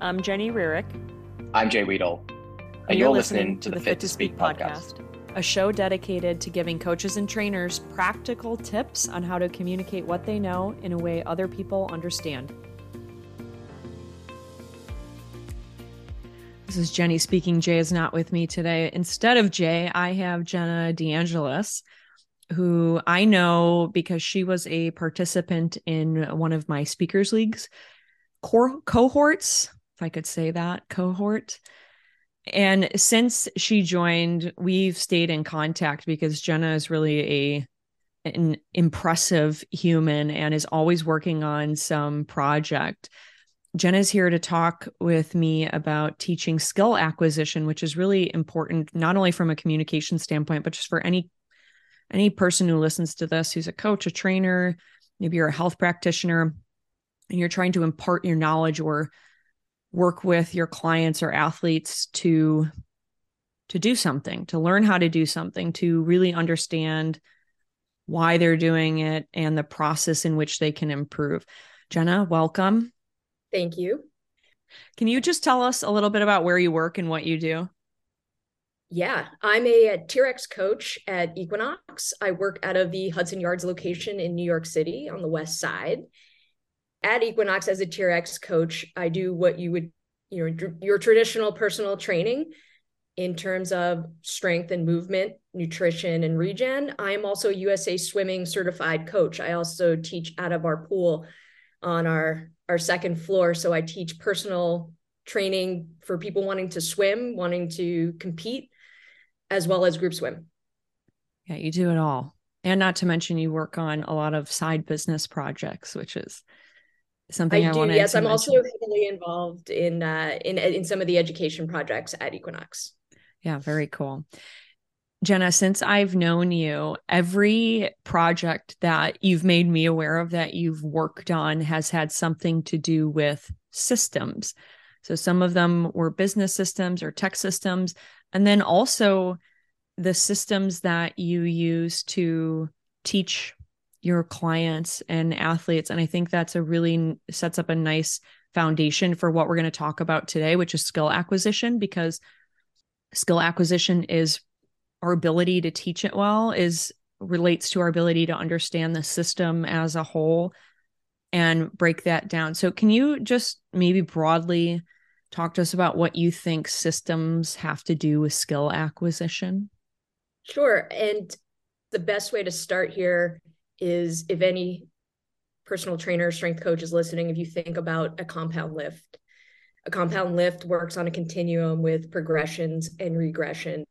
I'm Jenny Rierick. I'm Jay Weedle. And, And you're, listening, to the Fit to Speak podcast. a show dedicated to giving coaches and trainers practical tips on how to communicate what they know in a way other people understand. This is Jenny speaking. Jay is not with me today. Instead of Jay, I have Jenna DeAngelis, who I know because she was a participant in one of my speakers leagues cor- cohorts, I could say that cohort. And since she joined, we've stayed in contact because Jenna is really a an impressive human and is always working on some project. Jenna's here to talk with me about teaching skill acquisition, which is really important not only from a communication standpoint, but just for any any person who listens to this who's a coach, a trainer, maybe you're a health practitioner, and you're trying to impart your knowledge or work with your clients or athletes to to do something to learn how to do something to really understand why they're doing it and the process in which they can improve jenna welcome Thank you. can you just tell us a little bit about where you work and what you do Yeah, I'm a, a Tier X coach at Equinox. I work out of the Hudson Yards location in New York City on the west side. At Equinox as a Tier X coach, I do what you would, you know, your traditional personal training in terms of strength and movement, nutrition and regen. I am also USA swimming certified coach. I also teach out of our pool on our our second floor, so I teach personal training for people wanting to swim, wanting to compete, as well as group swim. yeah you do it all and not to mention you work on a lot of side business projects which is something i, I do. Yes, I'm mention. also heavily involved in uh, in in some of the education projects at Equinox. Yeah, very cool. Jenna, since I've known you, every project that you've made me aware of that you've worked on has had something to do with systems. So some of them were business systems or tech systems. And then also the systems that you use to teach your clients and athletes. And I think that's a really sets up a nice foundation for what we're going to talk about today, which is skill acquisition, because skill acquisition is our ability to teach it well is relates to our ability to understand the system as a whole and break that down. So can you just maybe broadly talk to us about what you think systems have to do with skill acquisition? Sure. And the best way to start here is if any personal trainer, strength coach is listening, if you think about a compound lift, a compound lift works on a continuum with progressions and regressions,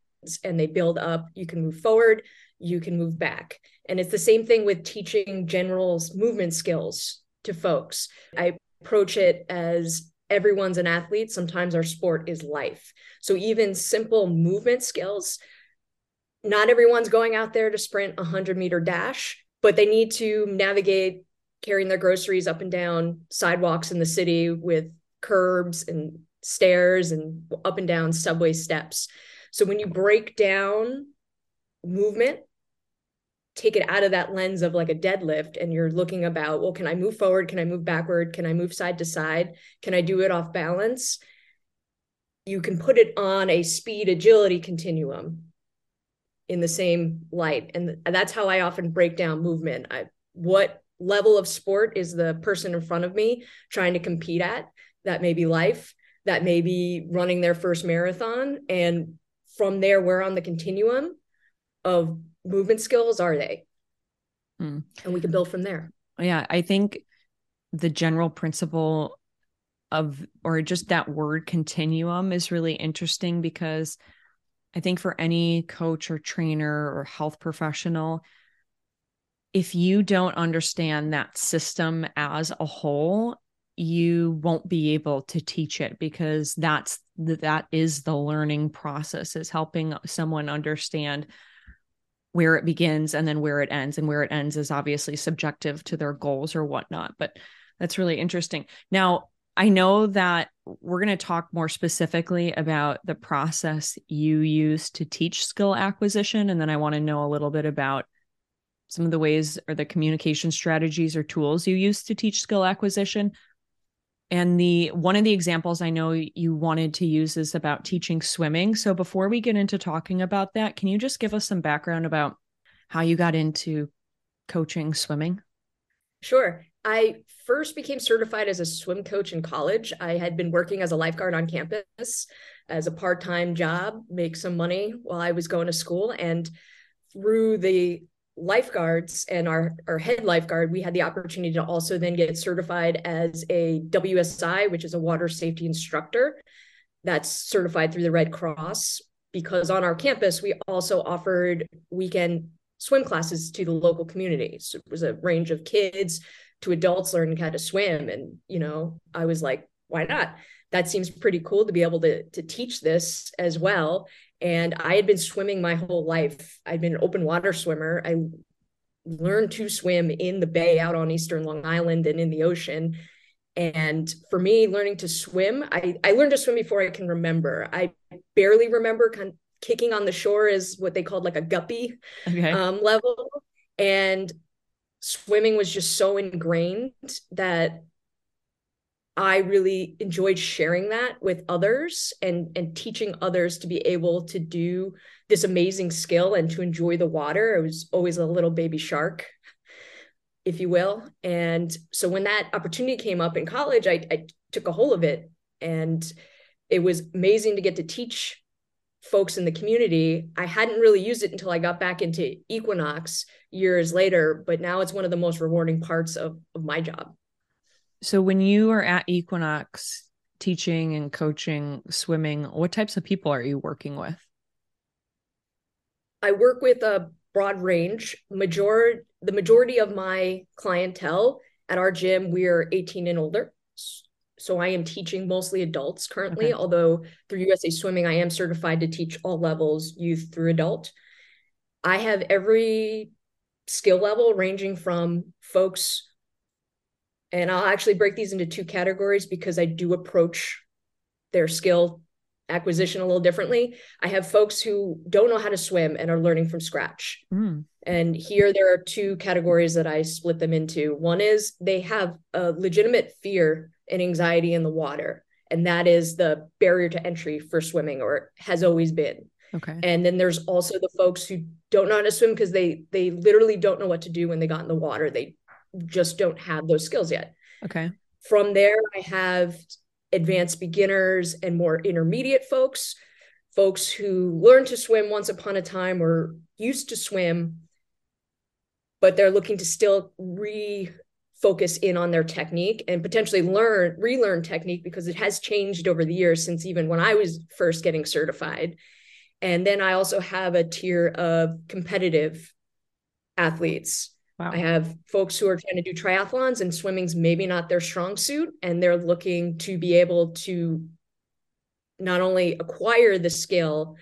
and they build up. You can move forward, you can move back. And it's the same thing with teaching general movement skills to folks. I approach it as everyone's an athlete. Sometimes our sport is life. So even simple movement skills not everyone's going out there to sprint a 100 meter dash, but they need to navigate carrying their groceries up and down sidewalks in the city with curbs and stairs and up and down subway steps. So when you break down movement, take it out of that lens of like a deadlift and you're looking about, well, can I move forward? Can I move backward? Can I move side to side? Can I do it off balance? You can put it on a speed agility continuum in the same light. And that's how i often break down movement. I, what level of sport is the person in front of me trying to compete at? That may be life that may be running their first marathon and from there where on the continuum of movement skills are they? Hmm. and we can build from there. Yeah, I think the general principle of or just that word continuum is really interesting because I think for any coach or trainer or health professional, if you don't understand that system as a whole, you won't be able to teach it because that's that is the learning process is helping someone understand where it begins and then where it ends. And where it ends is obviously subjective to their goals or whatnot but that's really interesting. Now i know that we're going to talk more specifically about the process you use to teach skill acquisition and then i want to know a little bit about some of the ways or the communication strategies or tools you use to teach skill acquisition And the one of the examples I know you wanted to use is about teaching swimming. So before we get into talking about that, can you just give us some background about how you got into coaching swimming? Sure. I first became certified as a swim coach in college. I had been working as a lifeguard on campus as a part time job, make some money while I was going to school. And through the lifeguards and our, our head lifeguard, we had the opportunity to also then get certified as a WSI, which is a water safety instructor that's certified through the Red Cross. Because on our campus, we also offered weekend swim classes to the local community. So it was a range of kids to adults learning how to swim. And, you know, I was like, why not? That seems pretty cool to be able to, to teach this as well. And I had been swimming my whole life. I'd been an open water swimmer. I learned to swim in the bay out on Eastern Long Island and in the ocean. And for me, learning to swim, I, I learned to swim before I can remember. I barely remember kind of kicking on the shore is what they called like a guppy okay. um, level. And swimming was just so ingrained that I really enjoyed sharing that with others and and teaching others to be able to do this amazing skill and to enjoy the water. I was always a little baby shark, if you will. And so when that opportunity came up in college, I, I took a hold of it and it was amazing to get to teach folks in the community. I hadn't really used it until I got back into Equinox years later, but now it's one of the most rewarding parts of, of my job. So when you are at Equinox teaching and coaching swimming, what types of people are you working with? I work with a broad range. Major the majority of my clientele at our gym, we're 18 and older so I am teaching mostly adults currently, okay. although through USA Swimming, I am certified to teach all levels, youth through adult. I have every skill level ranging from folks, and I'll actually break these into two categories because I do approach their skill acquisition a little differently. I have folks who don't know how to swim and are learning from scratch. Mm. And here there are two categories that I split them into. One is they have a legitimate fear and anxiety in the water. And that is the barrier to entry for swimming, or has always been. Okay. And then there's also the folks who don't know how to swim because they they literally don't know what to do when they got in the water. They just don't have those skills yet. Okay. From there, I have advanced beginners and more intermediate folks, folks who learned to swim once upon a time or used to swim, but they're looking to still re focus in on their technique and potentially learn relearn technique because it has changed over the years since even when I was first getting certified. And then I also have a tier of competitive athletes. Wow. I have folks who are trying to do triathlons and swimming's maybe not their strong suit and they're looking to be able to not only acquire the skill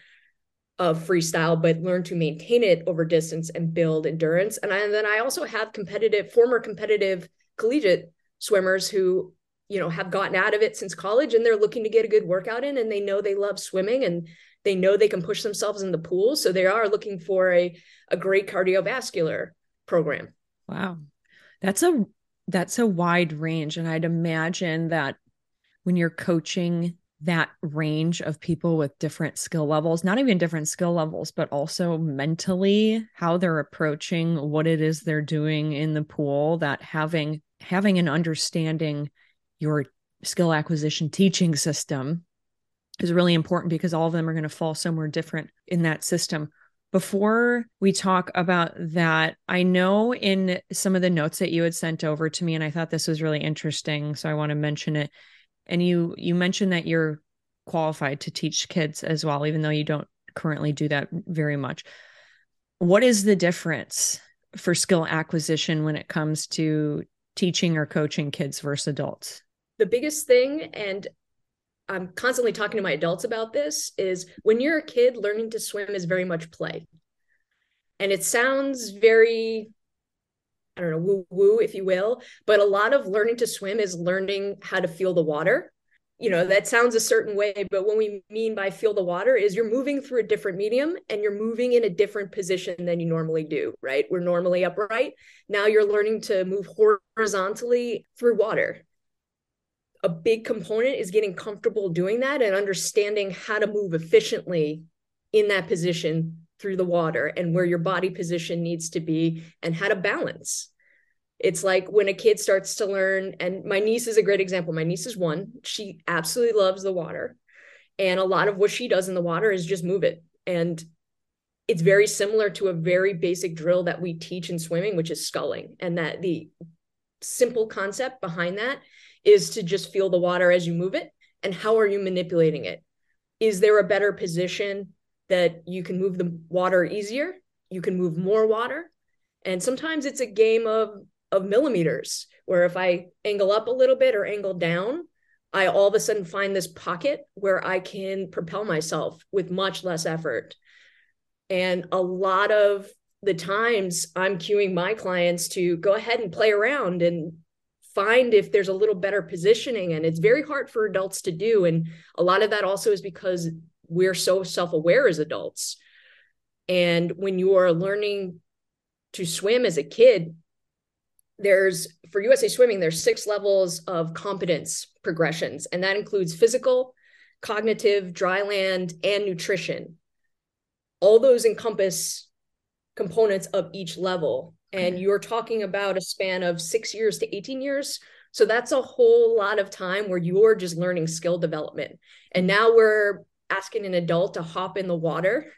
of freestyle, but learn to maintain it over distance and build endurance. And, I, and then I also have competitive, former competitive collegiate swimmers who, you know, have gotten out of it since college and they're looking to get a good workout in and they know they love swimming and they know they can push themselves in the pool. So they are looking for a, a great cardiovascular program. Wow. That's a that's a wide range. And I'd imagine that when you're coaching that range of people with different skill levels, not even different skill levels, but also mentally how they're approaching what it is they're doing in the pool, that having having an understanding your skill acquisition teaching system is really important because all of them are going to fall somewhere different in that system. Before we talk about that, I know in some of the notes that you had sent over to me, and I thought this was really interesting. So I want to mention it and you you mentioned that you're qualified to teach kids as well even though you don't currently do that very much. What is the difference for skill acquisition when it comes to teaching or coaching kids versus adults? The biggest thing and i'm constantly talking to my adults about this is when you're a kid learning to swim is very much play. And it sounds very I don't know, woo woo, if you will. But a lot of learning to swim is learning how to feel the water. You know, that sounds a certain way, but what we mean by feel the water is you're moving through a different medium and you're moving in a different position than you normally do, right? We're normally upright. Now you're learning to move horizontally through water. a big component is getting comfortable doing that and understanding how to move efficiently in that position through the water and where your body position needs to be and how to balance. It's like when a kid starts to learn, and my niece is a great example. My niece is one, she absolutely loves the water. And a lot of what she does in the water is just move it. And it's very similar to a very basic drill that we teach in swimming, which is sculling. And that the simple concept behind that is to just feel the water as you move it. And how are you manipulating it? Is there a better position that you can move the water easier? You can move more water. And sometimes it's a game of of millimeters where if I angle up a little bit or angle down, I all of a sudden find this pocket where I can propel myself with much less effort. And a lot of the times I'm cueing my clients to go ahead and play around and find if there's a little better positioning. And it's very hard for adults to do. And a lot of that also is because we're so self aware as adults. And when you are learning to swim as a kid, there's for USA Swimming, there's six levels of competence progressions, and that includes physical, cognitive, dry land, and nutrition. All those encompass components of each level. And you're talking about a span of 6 years to 18 years. So that's a whole lot of time where you're just learning skill development. And now we're asking an adult to hop in the water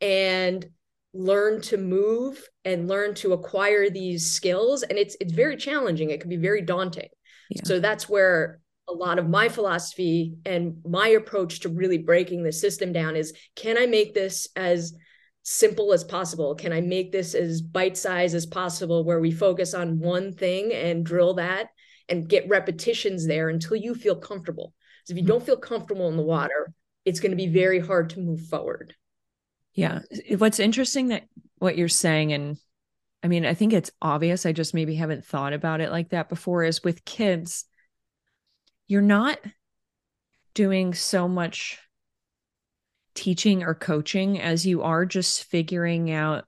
and learn to move and learn to acquire these skills and it's it's very challenging it can be very daunting yeah. so that's where a lot of my philosophy and my approach to really breaking the system down is can I make this as simple as possible? Can I make this as bite size as possible where we focus on one thing and drill that and get repetitions there until you feel comfortable? So if you mm-hmm. don't feel comfortable in the water, it's going to be very hard to move forward. Yeah. What's interesting that what you're saying, and I mean, I think it's obvious. I just maybe haven't thought about it like that before, is with kids you're not doing so much teaching or coaching as you are just figuring out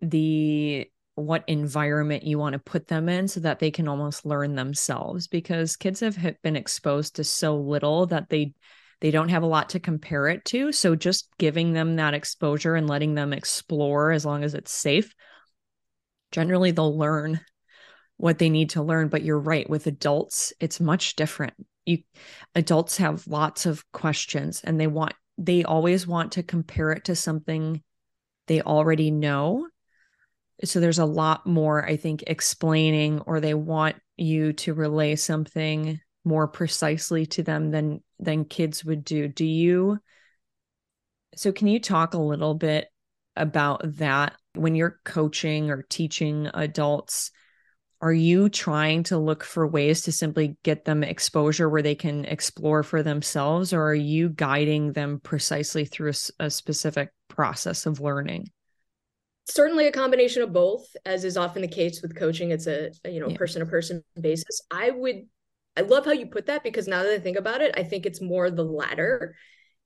the what environment you want to put them in so that they can almost learn themselves because kids have been exposed to so little that they they don't have a lot to compare it to. So just giving them that exposure and letting them explore as long as it's safe generally they'll learn what they need to learn. But you're right with adults it's much different. You adults have lots of questions and they want they always want to compare it to something they already know. So there's a lot more i think explaining or they want you to relay something more precisely to them than than kids would do. Do you so can you talk a little bit about that? When you're coaching or teaching adults are you trying to look for ways to simply get them exposure where they can explore for themselves or are you guiding them precisely through a, a specific process of learning? Certainly a combination of both as is often the case with coaching. It's a, a you know person to person basis. I would i love how you put that because now that i think about it i think it's more the latter.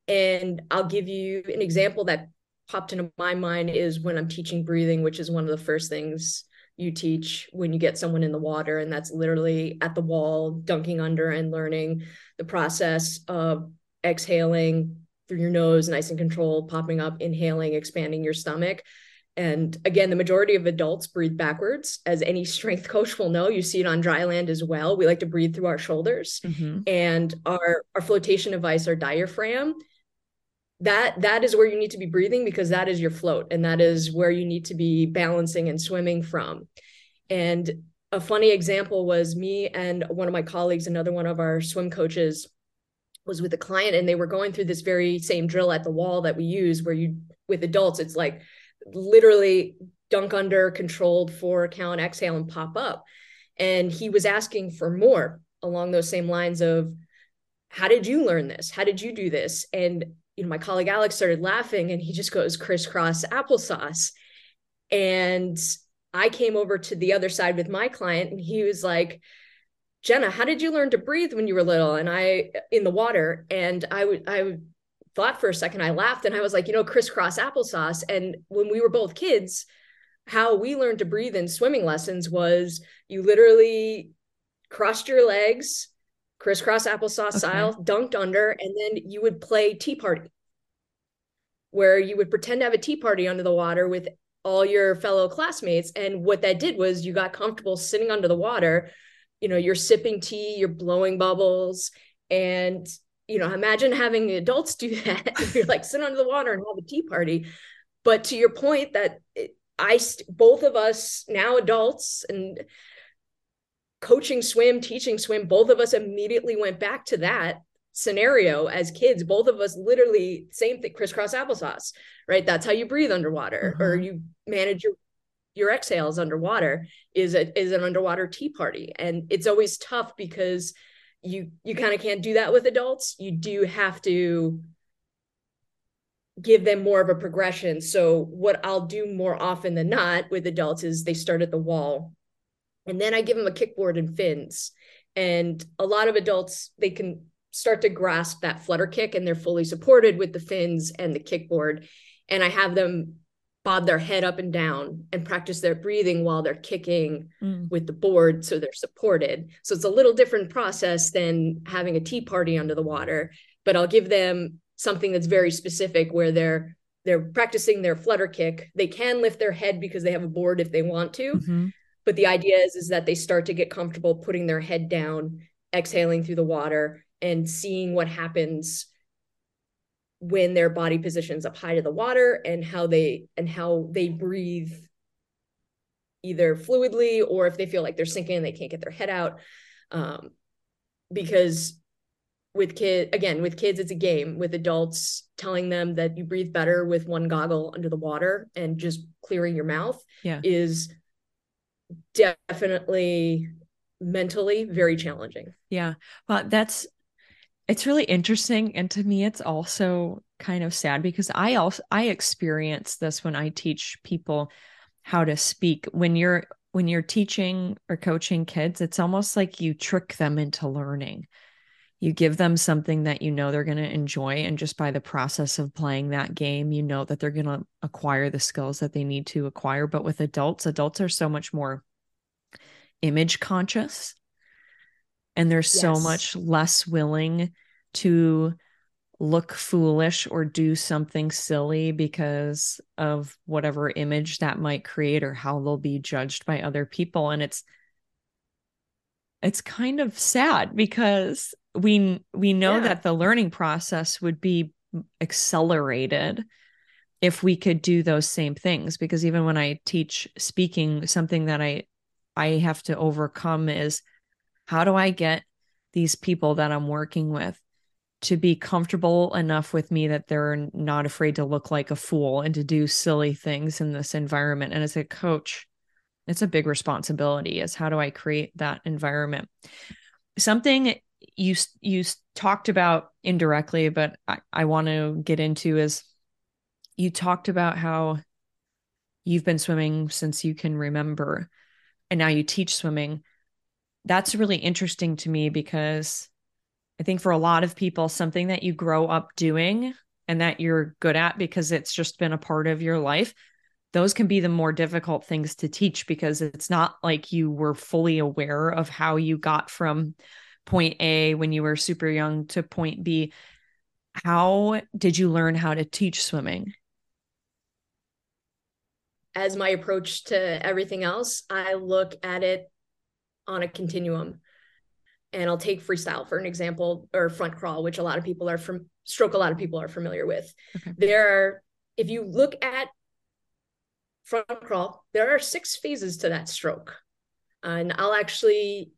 And i'll give you an example that popped into my mind is when i'm teaching breathing which is one of the first things you teach when you get someone in the water and that's literally at the wall dunking under and learning the process of exhaling through your nose nice and controlled popping up inhaling expanding your stomach and again the majority of adults breathe backwards as any strength coach will know. You see it on dry land as well. We like to breathe through our shoulders. Mm-hmm. and our our flotation device our diaphragm that that is where you need to be breathing because that is your float and that is where you need to be balancing and swimming from. And a funny example was me and one of my colleagues another one of our swim coaches was with a client and they were going through this very same drill at the wall that we use where you with adults it's like literally dunk under controlled four count exhale and pop up and he was asking for more along those same lines of how did you learn this how did you do this and you know, my colleague Alex started laughing and he just goes crisscross applesauce. And I came over to the other side with my client and he was like, Jenna, how did you learn to breathe when you were little? And I in the water. And I would I thought for a second, I laughed and I was like, you know, crisscross applesauce. And when we were both kids, how we learned to breathe in swimming lessons was you literally crossed your legs, crisscross applesauce okay. style, dunked under, and then you would play tea party, where you would pretend to have a tea party under the water with all your fellow classmates. And what that did was you got comfortable sitting under the water. You know, you're sipping tea, you're blowing bubbles, and you know, imagine having the adults do that. you're like sit under the water and have a tea party. But to your point, that I both of us now adults and coaching swim, teaching swim, both of us immediately went back to that scenario as kids. Both of us literally same thing, crisscross applesauce, right? That's how you breathe underwater, mm-hmm. or you manage your your exhales underwater is a is an underwater tea party. And it's always tough because you you kind of can't do that with adults. You do have to give them more of a progression. So what I'll do more often than not with adults is they start at the wall and then I give them a kickboard and fins. And a lot of adults, they can start to grasp that flutter kick and they're fully supported with the fins and the kickboard. And I have them bob their head up and down and practice their breathing while they're kicking mm. with the board so they're supported. So it's a little different process than having a tea party under the water, but I'll give them something that's very specific where they're they're practicing their flutter kick. They can lift their head because they have a board if they want to, mm-hmm but the idea is is that they start to get comfortable putting their head down exhaling through the water and seeing what happens when their body positions up high to the water and how they and how they breathe either fluidly or if they feel like they're sinking and they can't get their head out um, because with kids again with kids it's a game with adults telling them that you breathe better with one goggle under the water and just clearing your mouth yeah. is definitely mentally very challenging. Yeah. Well, that's it's really interesting and to me it's also kind of sad because I also I experience this when I teach people how to speak. When you're when you're teaching or coaching kids it's almost like you trick them into learning. You give them something that you know they're going to enjoy and just by the process of playing that game you know that they're going to acquire the skills that they need to acquire. But with adults adults are so much more image conscious and they're yes. so much less willing to look foolish or do something silly because of whatever image that might create or how they'll be judged by other people and it's it's kind of sad because we we know yeah. that the learning process would be accelerated if we could do those same things because even when i teach speaking something that i i have to overcome is how do i get these people that i'm working with to be comfortable enough with me that they're not afraid to look like a fool and to do silly things in this environment and as a coach it's a big responsibility is how do i create that environment something you you talked about indirectly, but I, I want to get into is you talked about how you've been swimming since you can remember, and now you teach swimming. That's really interesting to me because I think for a lot of people, something that you grow up doing and that you're good at because it's just been a part of your life, those can be the more difficult things to teach because it's not like you were fully aware of how you got from point A when you were super young to point B. How did you learn how to teach swimming? As my approach to everything else, I look at it on a continuum. And I'll take freestyle for an example, or front crawl, which a lot of people are from stroke, a lot of people are familiar with. Okay. There are, if you look at front crawl, there are six phases to that stroke. And I'll actually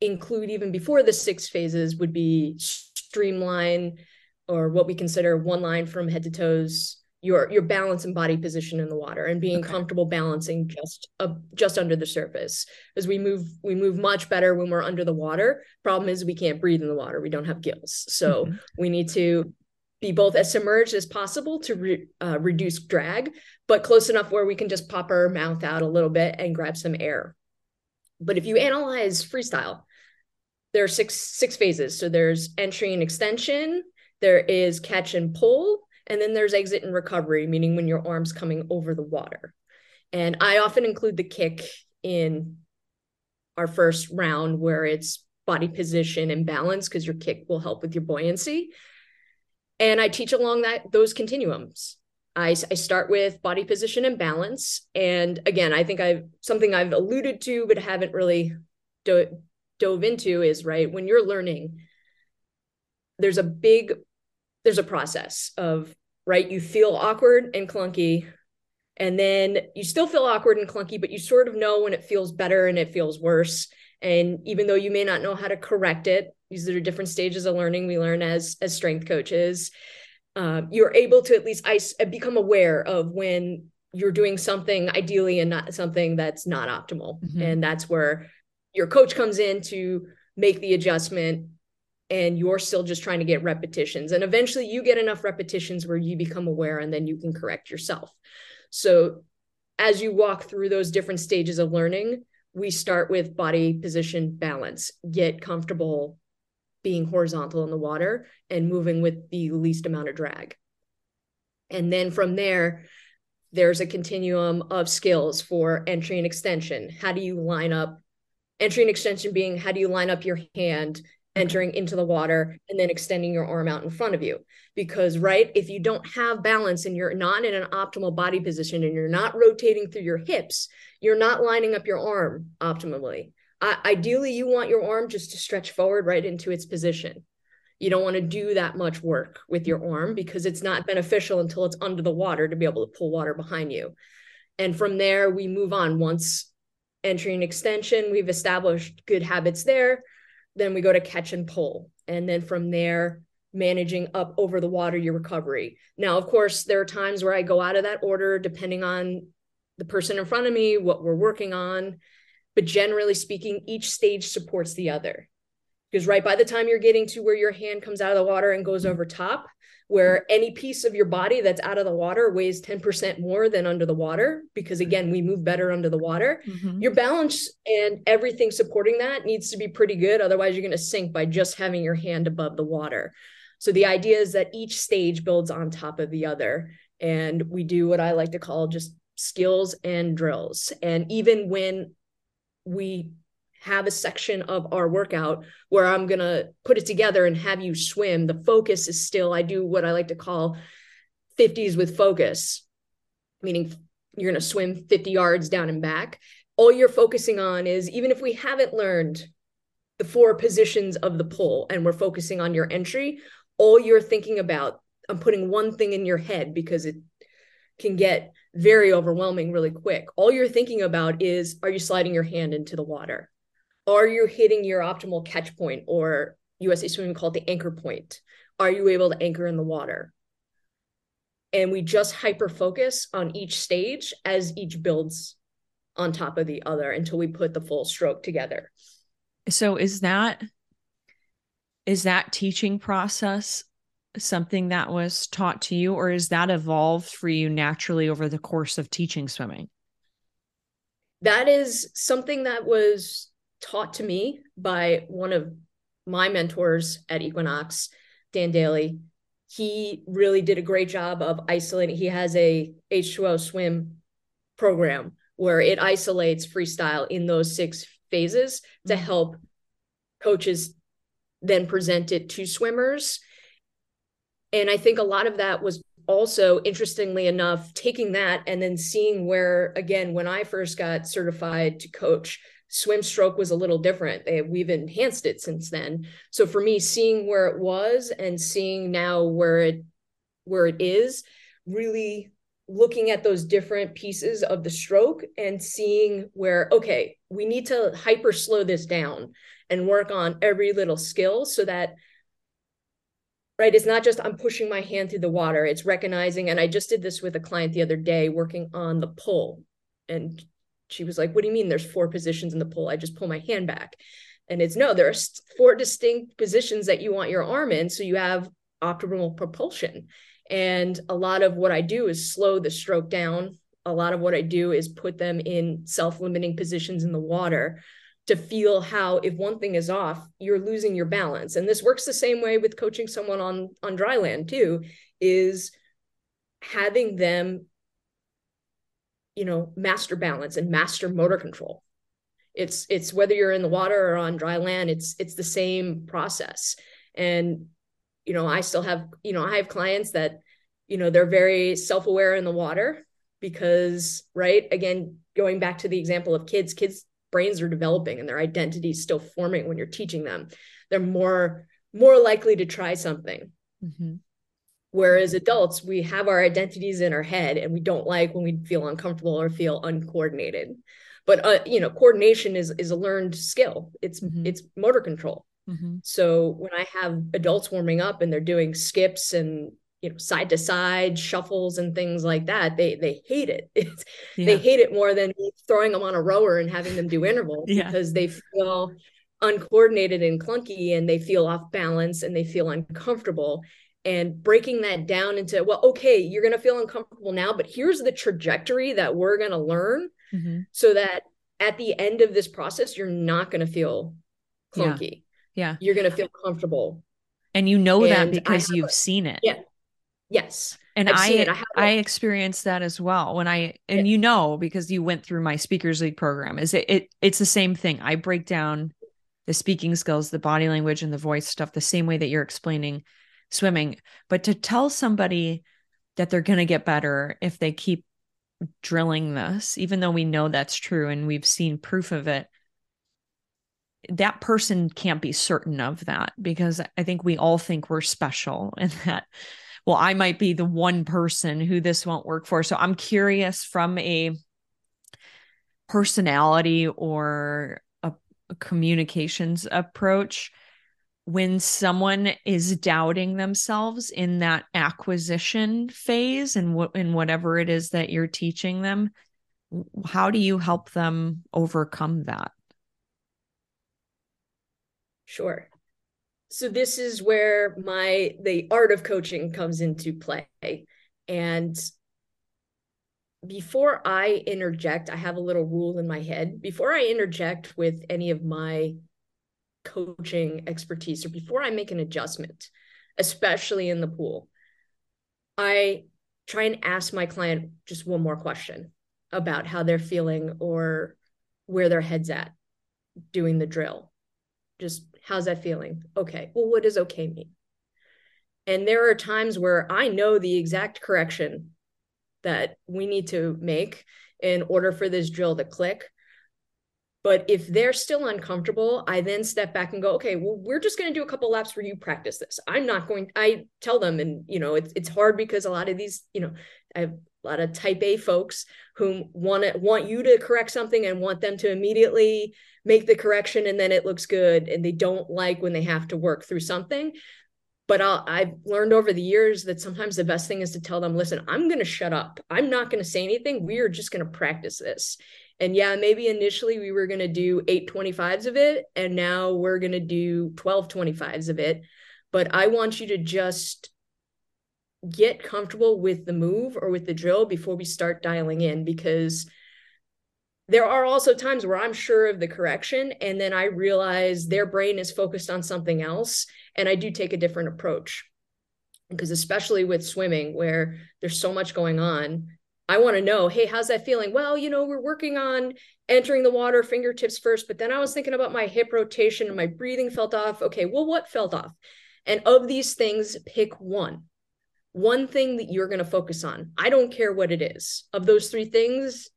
include even before the six phases would be streamline or what we consider one line from head to toes your your balance and body position in the water and being okay. comfortable balancing just uh, just under the surface as we move we move much better when we're under the water problem is we can't breathe in the water we don't have gills so mm-hmm. we need to be both as submerged as possible to re, uh, reduce drag but close enough where we can just pop our mouth out a little bit and grab some air but if you analyze freestyle there are six six phases. So there's entry and extension, there is catch and pull, and then there's exit and recovery, meaning when your arm's coming over the water. And I often include the kick in our first round where it's body position and balance because your kick will help with your buoyancy. And I teach along that those continuums. I, I start with body position and balance. And again, I think I've something I've alluded to, but haven't really do, dove into is right when you're learning, there's a big, there's a process of right, you feel awkward and clunky. And then you still feel awkward and clunky, but you sort of know when it feels better and it feels worse. And even though you may not know how to correct it, these are different stages of learning we learn as as strength coaches um, you're able to at least ice, uh, become aware of when you're doing something ideally and not something that's not optimal. Mm-hmm. And that's where your coach comes in to make the adjustment and you're still just trying to get repetitions. And eventually you get enough repetitions where you become aware and then you can correct yourself. So as you walk through those different stages of learning, we start with body position balance, get comfortable being horizontal in the water and moving with the least amount of drag. And then from there, there's a continuum of skills for entry and extension. How do you line up entry and extension being how do you line up your hand entering into the water and then extending your arm out in front of you because right if you don't have balance and you're not in an optimal body position and you're not rotating through your hips you're not lining up your arm optimally uh, ideally, you want your arm just to stretch forward right into its position. You don't want to do that much work with your arm because it's not beneficial until it's under the water to be able to pull water behind you. And from there, we move on. Once entry and extension, we've established good habits there. Then we go to catch and pull. And then from there, managing up over the water your recovery. Now, of course, there are times where I go out of that order depending on the person in front of me, what we're working on but generally speaking, each stage supports the other. Because right by the time you're getting to where your hand comes out of the water and goes over top, where any piece of your body that's out of the water weighs 10% more than under the water, because again, we move better under the water. Mm-hmm. Your balance and everything supporting that needs to be pretty good. Otherwise, you're going to sink by just having your hand above the water. So the idea is that each stage builds on top of the other. And we do what I like to call just skills and drills. And even when we have a section of our workout where I'm going to put it together and have you swim. The focus is still, I do what I like to call 50s with focus, meaning you're going to swim 50 yards down and back. All you're focusing on is even if we haven't learned the four positions of the pull and we're focusing on your entry, all you're thinking about, I'm putting one thing in your head because it can get very overwhelming really quick. All you're thinking about is are you sliding your hand into the water? Are you hitting your optimal catch point or USA Swimming call it the anchor point? Are you able to anchor in the water? And we just hyper focus on each stage as each builds on top of the other until we put the full stroke together. So is that is that teaching process something that was taught to you, or is that evolved for you naturally over the course of teaching swimming? That is something that was taught to me by one of my mentors at Equinox, Dan Daly. He really did a great job of isolating. He has a H2O swim program where it isolates freestyle in those six phases to mm-hmm. help coaches then present it to swimmers and I think a lot of that was also interestingly enough taking that and then seeing where again when I first got certified to coach swim stroke was a little different. We've enhanced it since then. So for me seeing where it was and seeing now where it where it is really looking at those different pieces of the stroke and seeing where okay we need to hyper slow this down and work on every little skill so that right it's not just i'm pushing my hand through the water it's recognizing and i just did this with a client the other day working on the pull and she was like what do you mean? There's four positions in the pull i just pull my hand back. And it's no there are four distinct positions that you want your arm in so you have optimal propulsion. And a lot of what i do is slow the stroke down. A lot of what i do is put them in self-limiting positions in the water to feel how if one thing is off you're losing your balance. And this works the same way with coaching someone on on dry land too is having them you know master balance and master motor control. It's it's whether you're in the water or on dry land it's it's the same process. And you know i still have you know i have clients that you know they're very self-aware in the water because right again going back to the example of kids kids brains are developing and their identity is still forming when you're teaching them. They're more more likely to try something. Mm-hmm. Whereas adults we have our identities in our head and we don't like when we feel uncomfortable or feel uncoordinated but uh, you know coordination is is a learned skill it's mm-hmm. it's motor control mm-hmm. so when i have adults warming up and they're doing skips and you know side to side shuffles and things like that they they hate it yeah. they hate it more than throwing them on a rower and having them do intervals yeah. because they feel uncoordinated and clunky and they feel off balance and they feel uncomfortable and breaking that down into well okay you're going to feel uncomfortable now but here's the trajectory that we're going to learn mm-hmm. so that at the end of this process you're not going to feel clunky yeah. yeah. you're going to feel comfortable and you know and that because you've a, seen it yeah yes and I've i I, I experienced that as well when i and yeah. you know because you went through my speakers league program is it, it it's the same thing i break down the speaking skills the body language and the voice stuff the same way that you're explaining swimming but to tell somebody that they're going to get better if they keep drilling this, even though we know that's true and we've seen proof of it, that person can't be certain of that because I think we all think we're special and that, well, I might be the one person who this won't work for. So I'm curious from a personality or a, communications approach when someone is doubting themselves in that acquisition phase and what in whatever it is that you're teaching them how do you help them overcome that? Sure. So this is where my the art of coaching comes into play. And before i interject i have a little rule in my head. Before i interject with any of my coaching expertise or before I make an adjustment, especially in the pool, I try and ask my client just one more question about how they're feeling or where their head's at doing the drill. Just how's that feeling? Okay. Well, what does okay mean? And there are times where I know the exact correction that we need to make in order for this drill to click. But if they're still uncomfortable, I then step back and go, okay, well, we're just going to do a couple laps where you practice this. I'm not going, I tell them, and, you know, it's, it's hard because a lot of these, you know, I have a lot of type A folks who want to want you to correct something and want them to immediately make the correction and then it looks good. And they don't like when they have to work through something. But I'll, I've learned over the years that sometimes the best thing is to tell them, listen, I'm going to shut up. I'm not going to say anything. We are just going to practice this. And yeah, maybe initially we were going to do 825s of it, and now we're going to do 1225s of it. But I want you to just get comfortable with the move or with the drill before we start dialing in because there are also times where I'm sure of the correction and then I realize their brain is focused on something else and I do take a different approach. Because especially with swimming where there's so much going on, I want to know, hey, how's that feeling? Well, you know, we're working on entering the water fingertips first, but then I was thinking about my hip rotation and my breathing felt off. Okay, well, what felt off? And of these things, pick one. One thing that you're going to focus on. I don't care what it is. Of those three things,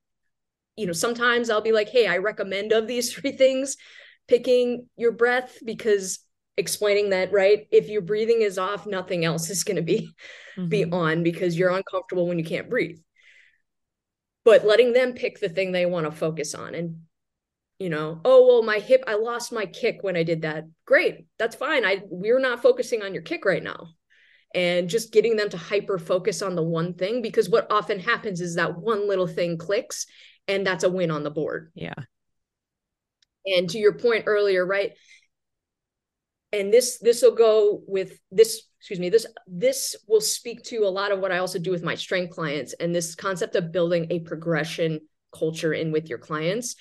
you know, sometimes I'll be like, hey, I recommend of these three things, picking your breath because explaining that right if your breathing is off nothing else is going to be mm-hmm. be on because you're uncomfortable when you can't breathe but letting them pick the thing they want to focus on and you know oh well my hip i lost my kick when i did that. Great that's fine. I we're not focusing on your kick right now. And just getting them to hyper focus on the one thing because what often happens is that one little thing clicks and that's a win on the board. Yeah. And to your point earlier right and this this will go with this excuse me this this will speak to a lot of what i also do with my strength clients and this concept of building a progression culture in with your clients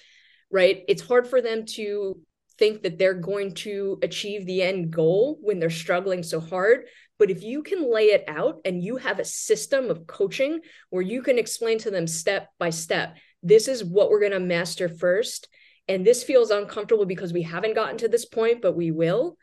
right it's hard for them to think that they're going to achieve the end goal when they're struggling so hard but if you can lay it out and you have a system of coaching where you can explain to them step by step this is what we're going to master first and this feels uncomfortable because we haven't gotten to this point, but we will.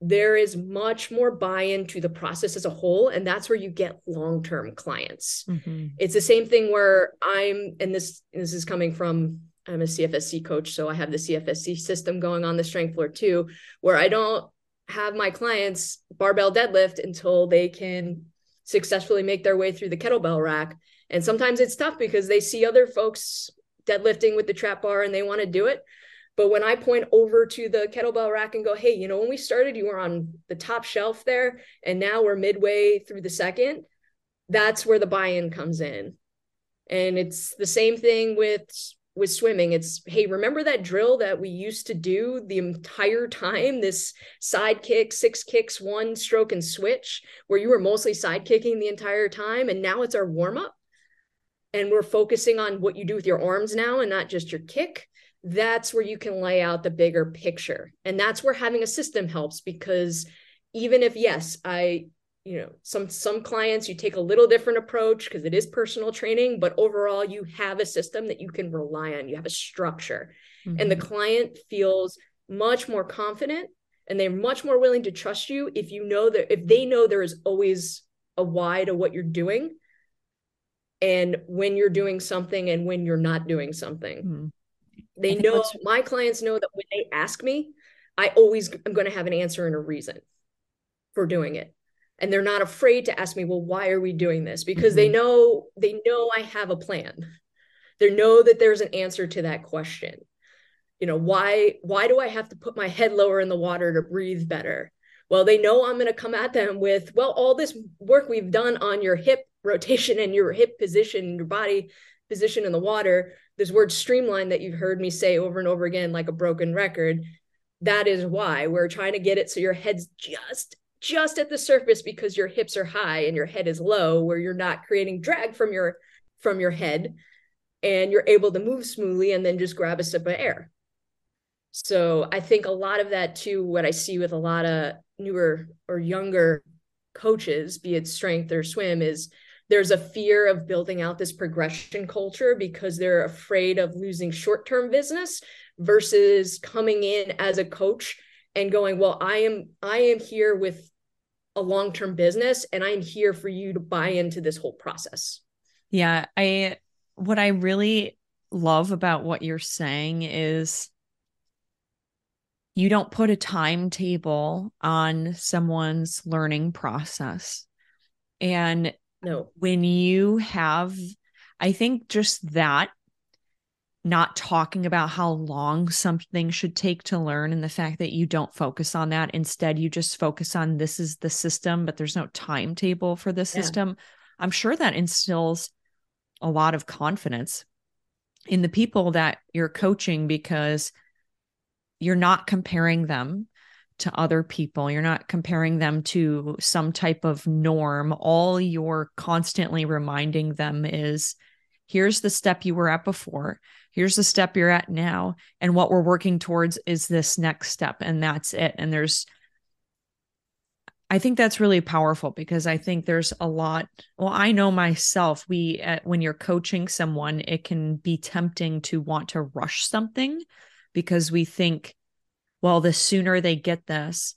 There is much more buy in to the process as a whole. And that's where you get long term clients. Mm-hmm. It's the same thing where I'm, and this, this is coming from, I'm a CFSC coach. So I have the CFSC system going on the strength floor too, where I don't have my clients barbell deadlift until they can successfully make their way through the kettlebell rack. And sometimes it's tough because they see other folks deadlifting with the trap bar and they want to do it. But when I point over to the kettlebell rack and go, hey, you know, when we started, you were on the top shelf there, and now we're midway through the second, that's where the buy in comes in. And it's the same thing with with swimming it's hey remember that drill that we used to do the entire time this side kick six kicks one stroke and switch where you were mostly side kicking the entire time and now it's our warm up and we're focusing on what you do with your arms now and not just your kick that's where you can lay out the bigger picture and that's where having a system helps because even if yes i you know some some clients you take a little different approach because it is personal training but overall you have a system that you can rely on you have a structure mm-hmm. and the mm-hmm. client feels much more confident and they're much more willing to trust you if you know that if they know there is always a why to what you're doing and when you're doing something and when you're not doing something. Mm-hmm. They know my clients know that when they ask me, I always am going to have an answer and a reason for doing it. And they're not afraid to ask me, well, why are we doing this? Because mm-hmm. they know they know I have a plan. They know that there's an answer to that question. You know, why why do I have to put my head lower in the water to breathe better? Well, they know I'm going to come at them with, well, all this work we've done on your hip rotation and your hip position, your body position in the water, this word streamline that you've heard me say over and over again, like a broken record, that is why we're trying to get it so your head's just just at the surface because your hips are high and your head is low where you're not creating drag from your from your head and you're able to move smoothly and then just grab a sip of air. So i think a lot of that too what i see with a lot of newer or younger coaches be it strength or swim is there's a fear of building out this progression culture because they're afraid of losing short-term business versus coming in as a coach and going well i am i am here with a long-term business and i'm here for you to buy into this whole process. Yeah i what i really love about what you're saying is you don't put a timetable on someone's learning process. And no. When you have, I think just that, not talking about how long something should take to learn and the fact that you don't focus on that. Instead, you just focus on this is the system, but there's no timetable for the system. Yeah. I'm sure that instills a lot of confidence in the people that you're coaching because you're not comparing them to other people. You're not comparing them to some type of norm. All you're constantly reminding them is here's the step you were at before. Here's the step you're at now. And what we're working towards is this next step. And that's it. And there's, I think that's really powerful because I think there's a lot. Well, I know myself, we, uh, when you're coaching someone, it can be tempting to want to rush something because we think, well, the sooner they get this,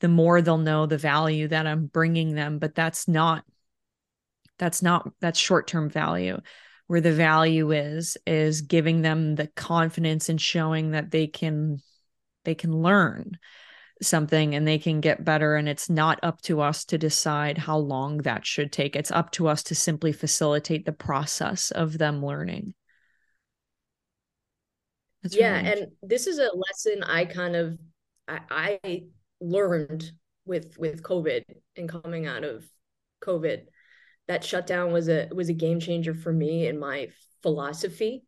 the more they'll know the value that I'm bringing them. But that's not, that's not, that's short term value. Where the value is, is giving them the confidence and showing that they can, they can learn something and they can get better. And it's not up to us to decide how long that should take. It's up to us to simply facilitate the process of them learning. That's yeah, really and this is a lesson I kind of I, I learned with with COVID and coming out of COVID. That shutdown was a was a game changer for me in my philosophy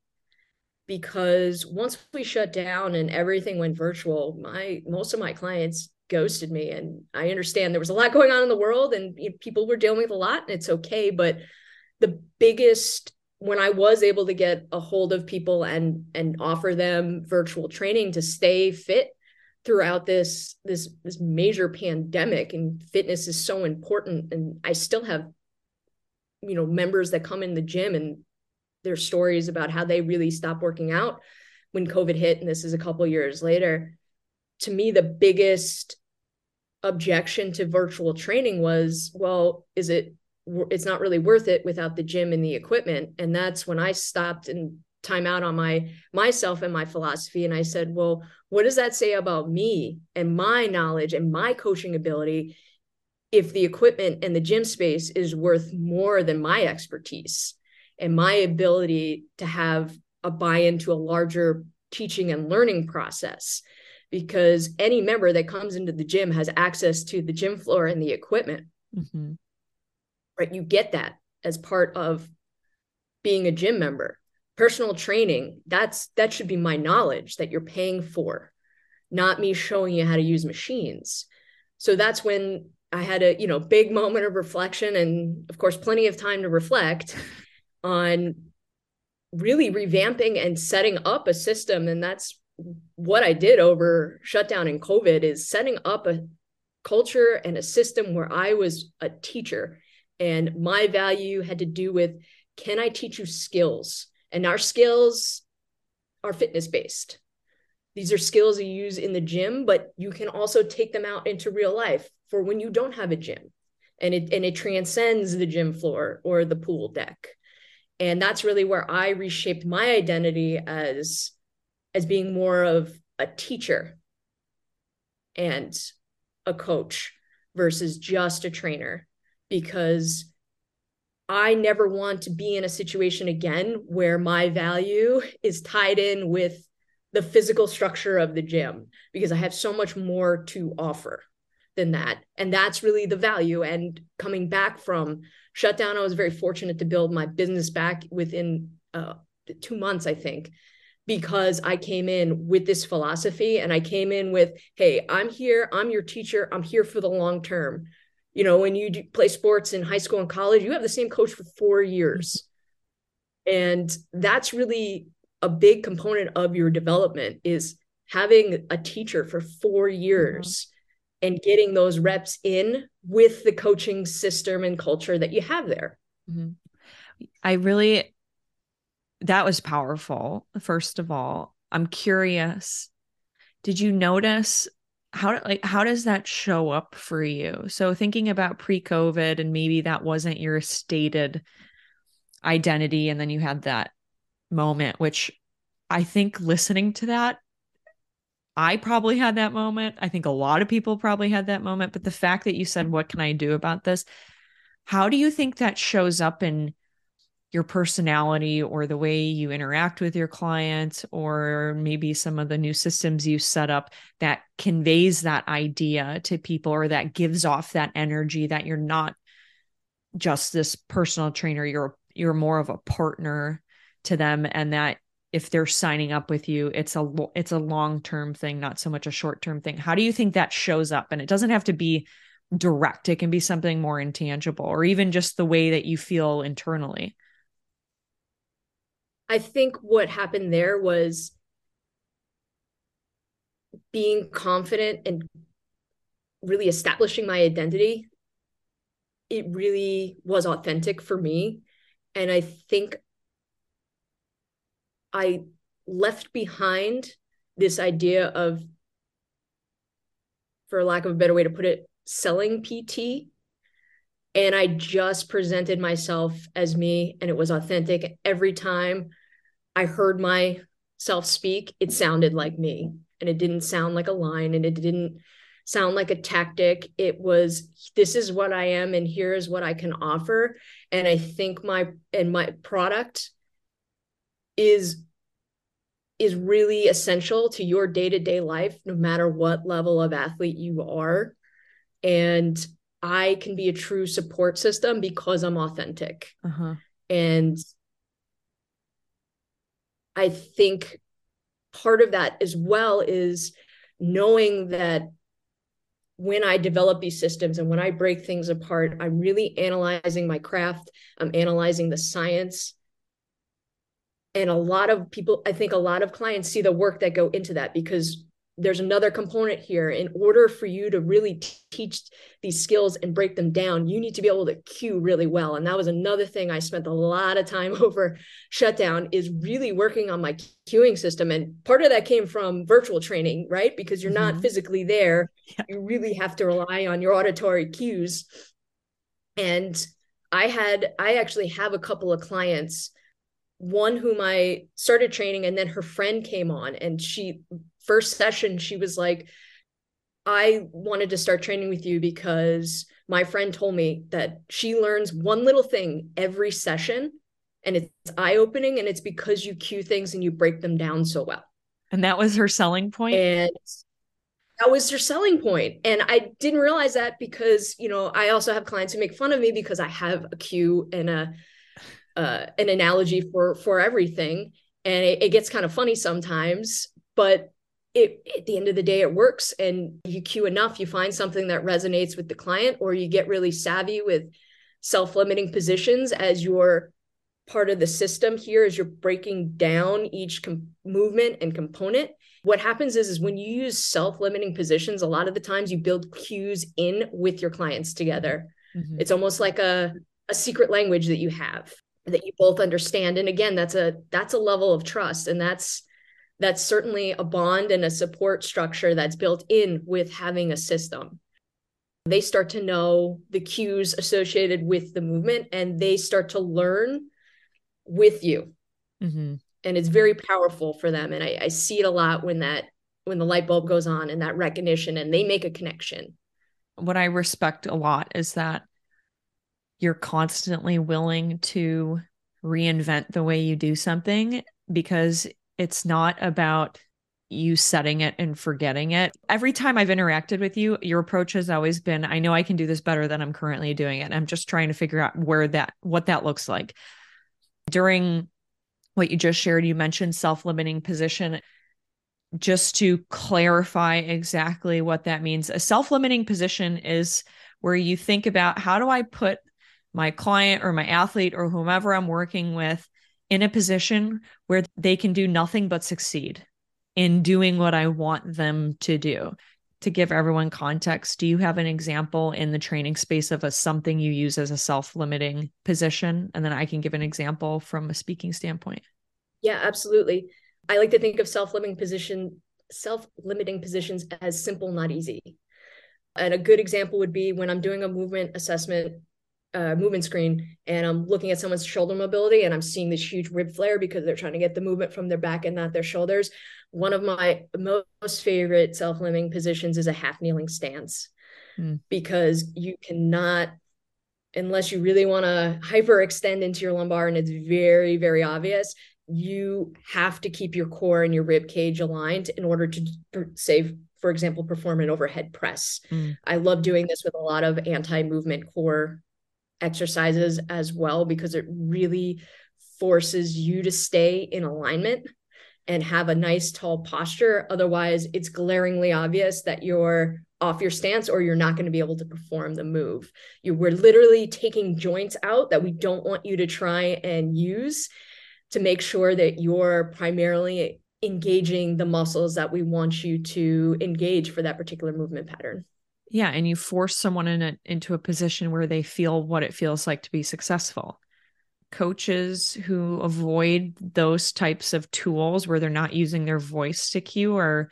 because once we shut down and everything went virtual, my most of my clients ghosted me and I understand there was a lot going on in the world and you know, people were dealing with a lot and it's okay but the biggest when I was able to get a hold of people and and offer them virtual training to stay fit throughout this this this major pandemic and fitness is so important and I still have you know members that come in the gym and their stories about how they really stopped working out when COVID hit, and this is a couple years later, to me, the biggest objection to virtual training was, well, is it, it's not really worth it without the gym and the equipment. And that's when I stopped and time out on my myself and my philosophy and i said well what does that say about me and my knowledge and my coaching ability if the equipment and the gym space is worth more than my expertise and my ability to have a buy into a larger teaching and learning process because any member that comes into the gym has access to the gym floor and the equipment mm-hmm. Right? You get that as part of being a gym member. Personal training that's that should be my knowledge that you're paying for not me showing you how to use machines. So that's when i had a you know big moment of reflection and of course plenty of time to reflect on really revamping and setting up a system. And that's what i did over shutdown and covid is setting up a culture and a system where i was a teacher and my value had to do with can i teach you skills and our skills are fitness based. These are skills you use in the gym, but you can also take them out into real life for when you don't have a gym. And it and it transcends the gym floor or the pool deck. And that's really where I reshaped my identity as as being more of a teacher and a coach versus just a trainer because I never want to be in a situation again where my value is tied in with the physical structure of the gym because I have so much more to offer than that. And that's really the value. And coming back from shutdown, I was very fortunate to build my business back within uh, two months, I think, because I came in with this philosophy and I came in with, hey, I'm here, I'm your teacher, I'm here for the long term you know when you do play sports in high school and college you have the same coach for four years and that's really a big component of your development is having a teacher for four years mm-hmm. and getting those reps in with the coaching system and culture that you have there mm-hmm. i really that was powerful first of all i'm curious did you notice how like how does that show up for you? So thinking about pre-covid and maybe that wasn't your stated identity and then you had that moment which i think listening to that i probably had that moment. I think a lot of people probably had that moment. But the fact that you said what can i do about this? How do you think that shows up in your personality or the way you interact with your clients or maybe some of the new systems you set up that conveys that idea to people or that gives off that energy that you're not just this personal trainer you're you're more of a partner to them and that if they're signing up with you it's a it's a long-term thing not so much a short-term thing. How do you think that shows up? And it doesn't have to be direct. It can be something more intangible or even just the way that you feel internally I think what happened there was being confident and really establishing my identity. It really was authentic for me. And I think I left behind this idea of, for lack of a better way to put it, selling PT and I just presented myself as me and it was authentic. Every time I heard myself speak, it sounded like me and it didn't sound like a line and it didn't sound like a tactic. It was this is what I am and here is what I can offer. And I think my and my product is is really essential to your day-to-day life no matter what level of athlete you are and I can be a true support system because I'm authentic. Uh-huh. And I think part of that as well is knowing that when I develop these systems and when I break things apart, I'm really analyzing my craft, I'm analyzing the science. And a lot of people, I think a lot of clients see the work that go into that because there's another component here. In order for you to really t- teach these skills and break them down you need to be able to cue really well. And that was another thing i spent a lot of time over shutdown is really working on my cueing system. And part of that came from virtual training right? Because you're mm-hmm. not physically there. Yeah. you really have to rely on your auditory cues. And i had i actually have a couple of clients one whom I started training, and then her friend came on, and she first session she was like, "I wanted to start training with you because my friend told me that she learns one little thing every session, and it's eye opening, and it's because you cue things and you break them down so well." And that was her selling point. And that was her selling point and i didn't realize that because you know i also have clients who make fun of me because i have a cue and a uh, an analogy for for everything and it, it gets kind of funny sometimes but it, at the end of the day it works and you cue enough you find something that resonates with the client or you get really savvy with self-limiting positions as you're part of the system here as you're breaking down each com- movement and component. What happens is is when you use self-limiting positions a lot of the times you build cues in with your clients together. Mm-hmm. it's almost like a a secret language that you have that you both understand. And again that's a that's a level of trust and that's that's certainly a bond and a support structure that's built in with having a system. They start to know the cues associated with the movement and they start to learn with you. Mm-hmm. and it's very powerful for them and I, I see it a lot when that when the light bulb goes on and that recognition and they make a connection. What i respect a lot is that you're constantly willing to reinvent the way you do something because it's not about you setting it and forgetting it. Every time I've interacted with you, your approach has always been I know I can do this better than I'm currently doing it. I'm just trying to figure out where that what that looks like. During what you just shared, you mentioned self-limiting position. Just to clarify exactly what that means, a self-limiting position is where you think about how do I put my client or my athlete or whomever I'm working with in a position where they can do nothing but succeed in doing what I want them to do. To give everyone context, do you have an example in the training space of a something you use as a self-limiting position and then I can give an example from a speaking standpoint? Yeah, absolutely. I like to think of self-limiting position self-limiting positions as simple not easy. And a good example would be when I'm doing a movement assessment uh, movement screen and I'm looking at someone's shoulder mobility and I'm seeing this huge rib flare because they're trying to get the movement from their back and not their shoulders. One of my most favorite self limiting positions is a half kneeling stance mm. because you cannot, unless you really want to hyperextend into your lumbar and it's very, very obvious, you have to keep your core and your rib cage aligned in order to say for example perform an overhead press mm. i love doing this with a lot of anti-movement core exercises as well because it really forces you to stay in alignment and have a nice tall posture. Otherwise, it's glaringly obvious that you're off your stance or you're not going to be able to perform the move. You we're literally taking joints out that we don't want you to try and use to make sure that you're primarily engaging the muscles that we want you to engage for that particular movement pattern. Yeah, and you force someone in a, into a position where they feel what it feels like to be successful. Coaches who avoid those types of tools where they're not using their voice to cue or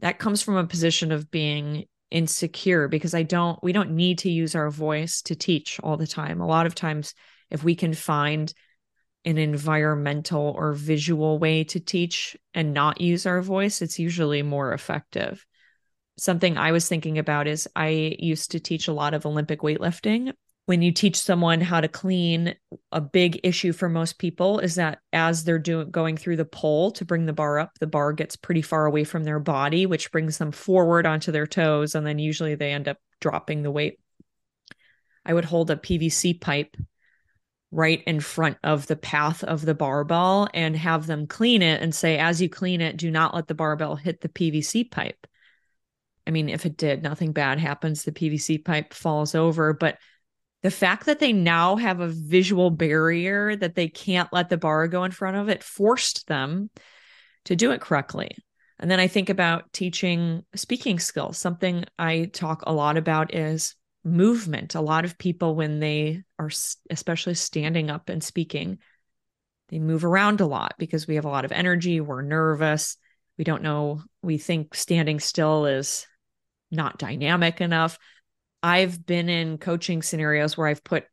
that comes from a position of being insecure because I don't we don't need to use our voice to teach all the time. A lot of times if we can find an environmental or visual way to teach and not use our voice, it's usually more effective something I was thinking about is I used to teach a lot of Olympic weightlifting. When you teach someone how to clean, a big issue for most people is that as they're doing going through the pole to bring the bar up, the bar gets pretty far away from their body, which brings them forward onto their toes, and then usually they end up dropping the weight. I would hold a PVC pipe right in front of the path of the barbell and have them clean it and say, as you clean it, do not let the barbell hit the PVC pipe. I mean, if it did, nothing bad happens. The PVC pipe falls over. But the fact that they now have a visual barrier that they can't let the bar go in front of it forced them to do it correctly. And then I think about teaching speaking skills. Something I talk a lot about is movement. A lot of people, when they are especially standing up and speaking, they move around a lot because we have a lot of energy. We're nervous. We don't know. We think standing still is not dynamic enough. I've been in coaching scenarios where I've put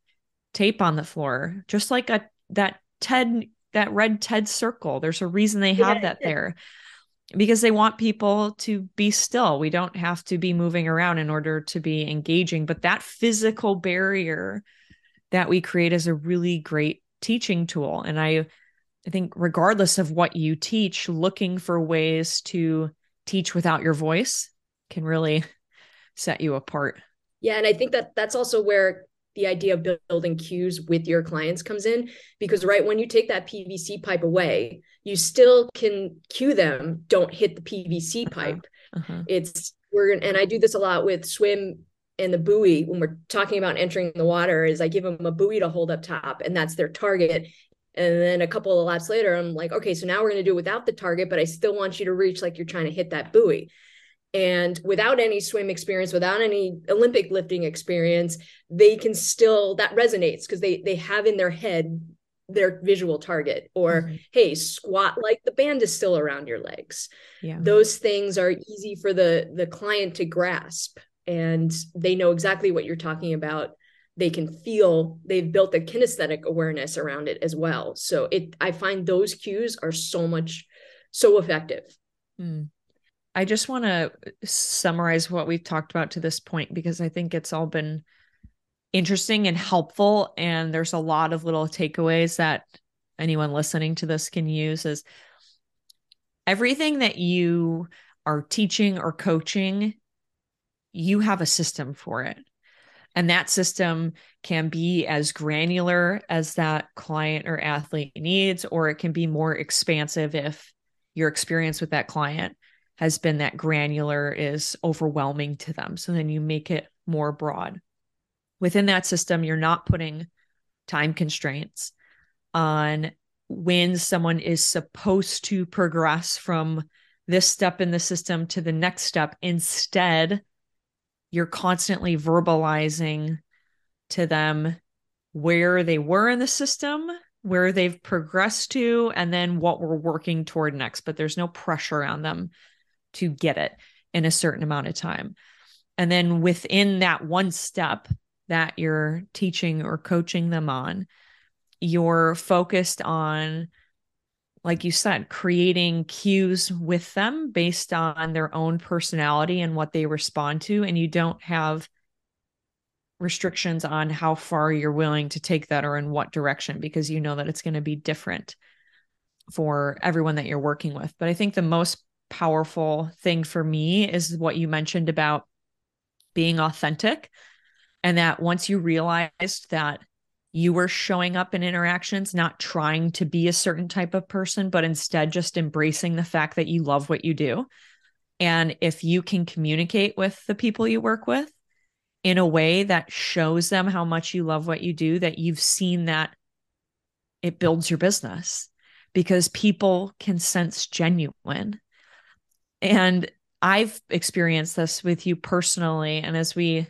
tape on the floor, just like a that TED, that red TED circle. There's a reason they have yeah. that there because they want people to be still. We don't have to be moving around in order to be engaging. But that physical barrier that we create is a really great teaching tool. And I, I think, regardless of what you teach, looking for ways to teach without your voice can really set you apart. Yeah. And I think that that's also where the idea of building cues with your clients comes in because right when you take that PVC pipe away, you still can cue them don't hit the PVC uh-huh. pipe. Uh-huh. It's we're and I do this a lot with swim and the buoy when we're talking about entering the water is I give them a buoy to hold up top and that's their target. And then a couple of laps later, I'm like, okay, so now we're going to do it without the target, but I still want you to reach like you're trying to hit that buoy and without any swim experience without any olympic lifting experience they can still that resonates because they they have in their head their visual target or mm-hmm. hey squat like the band is still around your legs. Yeah. Those things are easy for the the client to grasp and they know exactly what you're talking about. They can feel they've built a kinesthetic awareness around it as well. So it i find those cues are so much so effective. Mm. I just want to summarize what we've talked about to this point because I think it's all been interesting and helpful. And there's a lot of little takeaways that anyone listening to this can use is everything that you are teaching or coaching, you have a system for it. And that system can be as granular as that client or athlete needs, or it can be more expansive if your experience with that client has been that granular is overwhelming to them. So then you make it more broad. Within that system, you're not putting time constraints on when someone is supposed to progress from this step in the system to the next step. Instead, you're constantly verbalizing to them where they were in the system, where they've progressed to, and then what we're working toward next. But there's no pressure on them to get it in a certain amount of time. And then within that one step that you're teaching or coaching them on, you're focused on, like you said, creating cues with them based on their own personality and what they respond to. And you don't have restrictions on how far you're willing to take that or in what direction because you know that it's going to be different for everyone that you're working with. But I think the most powerful thing for me is what you mentioned about being authentic. And that once you realized that you were showing up in interactions, not trying to be a certain type of person, but instead just embracing the fact that you love what you do. And if you can communicate with the people you work with in a way that shows them how much you love what you do, that you've seen that it builds your business because people can sense genuine and I've experienced this with you personally. And as we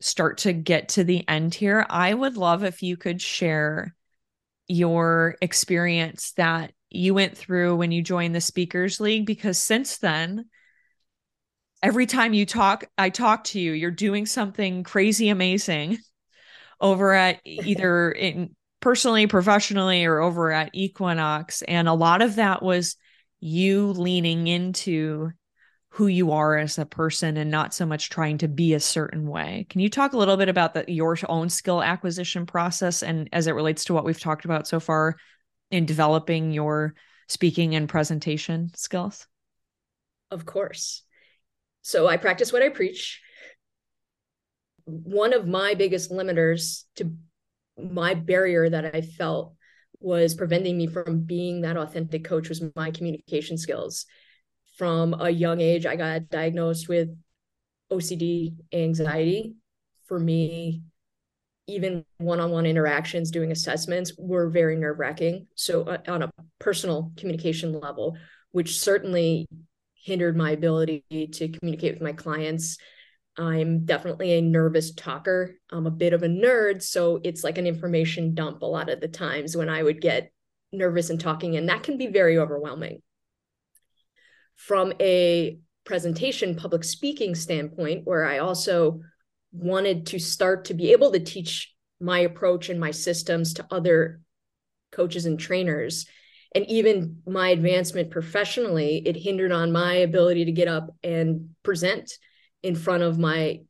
start to get to the end here, I would love if you could share your experience that you went through when you joined the Speakers League, because since then, every time you talk, I talk to you, you're doing something crazy amazing over at either in personally, professionally, or over at Equinox. And a lot of that was you leaning into who you are as a person and not so much trying to be a certain way. Can you talk a little bit about the, your own skill acquisition process and as it relates to what we've talked about so far in developing your speaking and presentation skills? Of course. So I practice what I preach. One of my biggest limiters to my barrier that I felt was preventing me from being that authentic coach was my communication skills. From a young age, I got diagnosed with OCD anxiety. For me, even one-on-one interactions doing assessments were very nerve-wracking so uh, on a personal communication level which certainly hindered my ability to communicate with my clients. I'm definitely a nervous talker. I'm a bit of a nerd. So it's like an information dump a lot of the times when I would get nervous and talking, and that can be very overwhelming. From a presentation public speaking standpoint, where I also wanted to start to be able to teach my approach and my systems to other coaches and trainers, and even my advancement professionally, it hindered on my ability to get up and present in front of my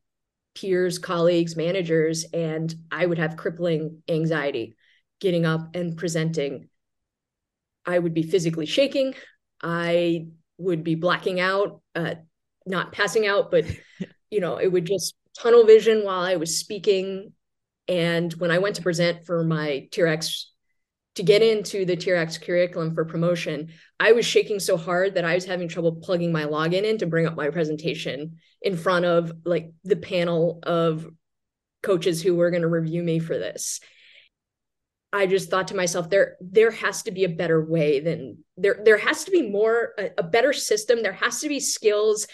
peers, colleagues, managers, and I would have crippling anxiety getting up and presenting. I would be physically shaking. I would be blacking out, uh, not passing out, but you know, it would just tunnel vision while I was speaking. And when I went to present for my Tier X to get into the Tier X curriculum for promotion, I was shaking so hard that I was having trouble plugging my login in to bring up my presentation in front of like the panel of coaches who were going to review me for this. I just thought to myself, there there has to be a better way than there there has to be more a, a better system. There has to be skills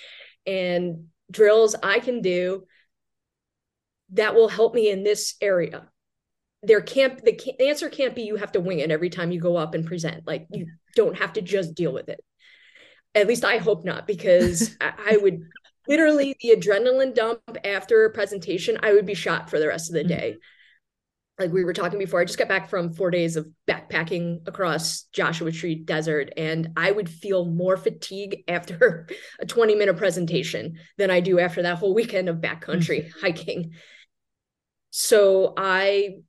and drills I can do that will help me in this area there can't the, the answer can't be you have to wing it every time you go up and present like you don't have to just deal with it. At least i hope not because I, I would literally the adrenaline dump after a presentation i would be shot for the rest of the mm. day. Like we were talking before i just got back from four days of backpacking across joshua tree desert and i would feel more fatigue after a 20 minute presentation than i do after that whole weekend of backcountry hiking. So i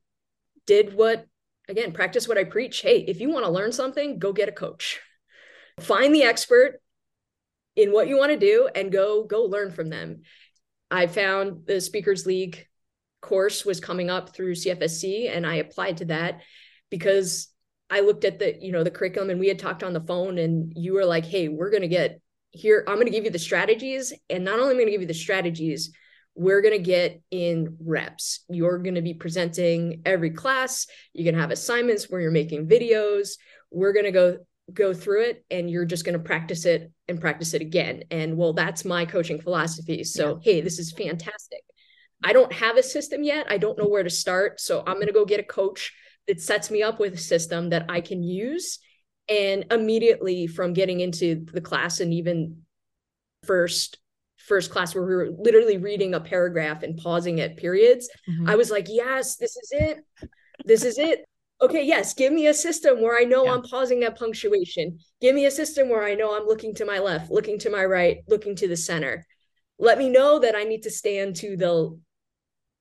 did what again practice what i preach. Hey if you want to learn something go get a coach. Find the expert in what you want to do and go go learn from them. I found the speakers league course was coming up through cfsc and i applied to that because i looked at the you know the curriculum and we had talked on the phone and you were like hey we're going to get here i'm going to give you the strategies and not only am i going to give you the strategies we're going to get in reps. You're going to be presenting every class. You're going to have assignments where you're making videos. We're going to go go through it and you're just going to practice it and practice it again. And well, that's my coaching philosophy. So, yeah. hey, this is fantastic. I don't have a system yet. I don't know where to start. So, I'm going to go get a coach that sets me up with a system that I can use. And immediately from getting into the class and even first first class where we were literally reading a paragraph and pausing at periods, mm-hmm. I was like, yes, this is it. This is it. Okay, yes, give me a system where I know yeah. I'm pausing at punctuation. Give me a system where I know I'm looking to my left, looking to my right, looking to the center. Let me know that I need to stand to the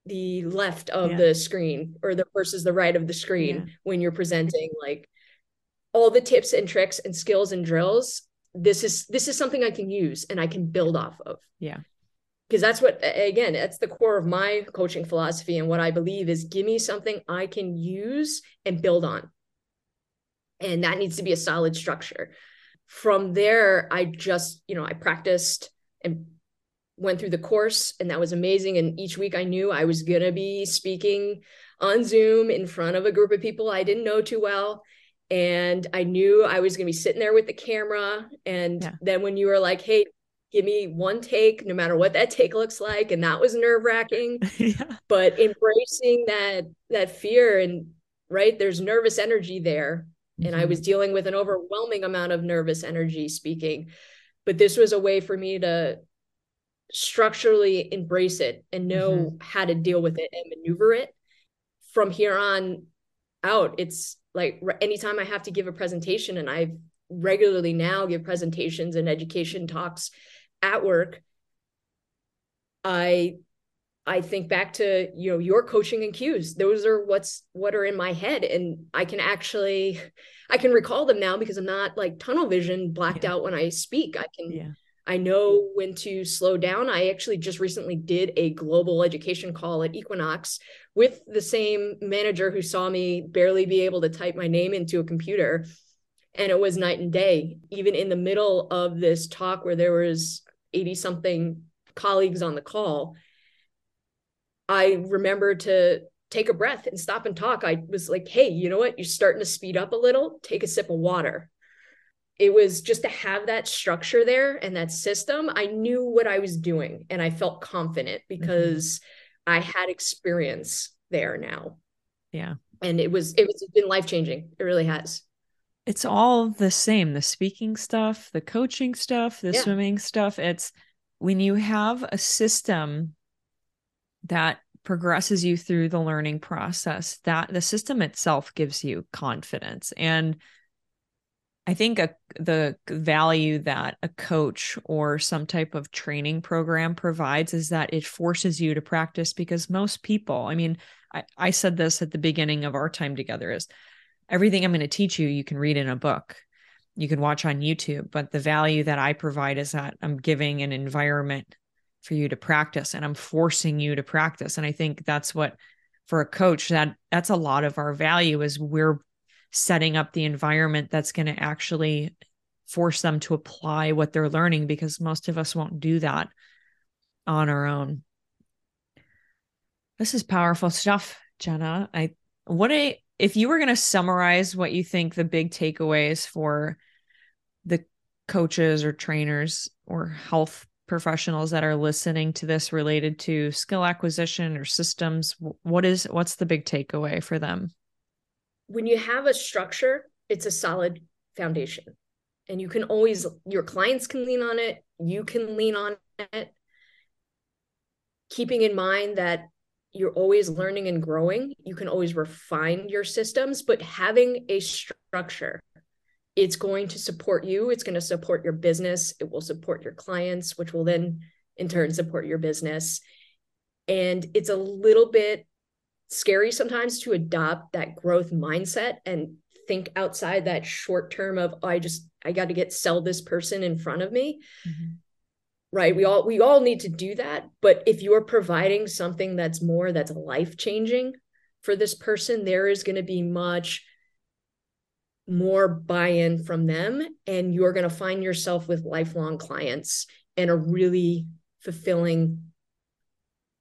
the left of yeah. the screen or the versus the right of the screen yeah. when you're presenting like all the tips and tricks and skills and drills this is this is something I can use and I can build off of. Yeah. Because that's what again, that's the core of my coaching philosophy and what I believe is give me something I can use and build on. And that needs to be a solid structure. From there, I just, you know, I practiced and went through the course and that was amazing and each week I knew I was going to be speaking on Zoom in front of a group of people I didn't know too well and I knew I was going to be sitting there with the camera. And yeah. then when you were like, hey, give me one take, no matter what that take looks like, and that was nerve wracking. yeah. But embracing that that fear and right, there's nervous energy there, mm-hmm. and I was mm-hmm. dealing with an overwhelming amount of nervous energy speaking. But this was a way for me to structurally embrace it and know mm-hmm. how to deal with it and maneuver it. From here on out, it's like anytime I have to give a presentation, and I regularly now give presentations and education talks at work, I I think back to you know your coaching and cues. Those are what's what are in my head, and I can actually I can recall them now because I'm not like tunnel vision blacked yeah. out when I speak. I can yeah. I know when to slow down. I actually just recently did a global education call at Equinox with the same manager who saw me barely be able to type my name into a computer. And it was night and day, even in the middle of this talk where there was 80 something colleagues on the call. I remember to take a breath and stop and talk. I was like, hey, you know what? You're starting to speed up a little. Take a sip of water it was just to have that structure there and that system. I knew what I was doing and I felt confident mm-hmm. because mm-hmm. I had experience there now. Yeah. And it was it was been life changing. It really has. It's all the same. The speaking stuff, the coaching stuff, the yeah. swimming stuff. It's when you have a system that progresses you through the learning process that the system itself gives you confidence and i think a, the value that a coach or some type of training program provides is that it forces you to practice because most people i mean i, I said this at the beginning of our time together is everything i'm going to teach you you can read in a book you can watch on youtube but the value that i provide is that i'm giving an environment for you to practice and I'm forcing you to practice. And I think that's what for a coach that that's a lot of our value is we're setting up the environment that's going to actually force them to apply what they're learning because most of us won't do that on our own. This is powerful stuff, Jenna. I what a if you were going to summarize what you think the big takeaways for the coaches or trainers or health professionals that are listening to this related to skill acquisition or systems what is what's the big takeaway for them when you have a structure it's a solid foundation. And you can always your clients can lean on it you can lean on it. Keeping in mind that you're always learning and growing you can always refine your systems but having a structure it's going to support you it's going to support your business it will support your clients which will then in turn support your business. And it's a little bit scary sometimes to adopt that growth mindset and think outside that short term of oh, i just i got to get sell this person in front of me mm-hmm. right we all we all need to do that but if you're providing something that's more that's life changing for this person there is going to be much more buy-in from them and you're going to find yourself with lifelong clients and a really fulfilling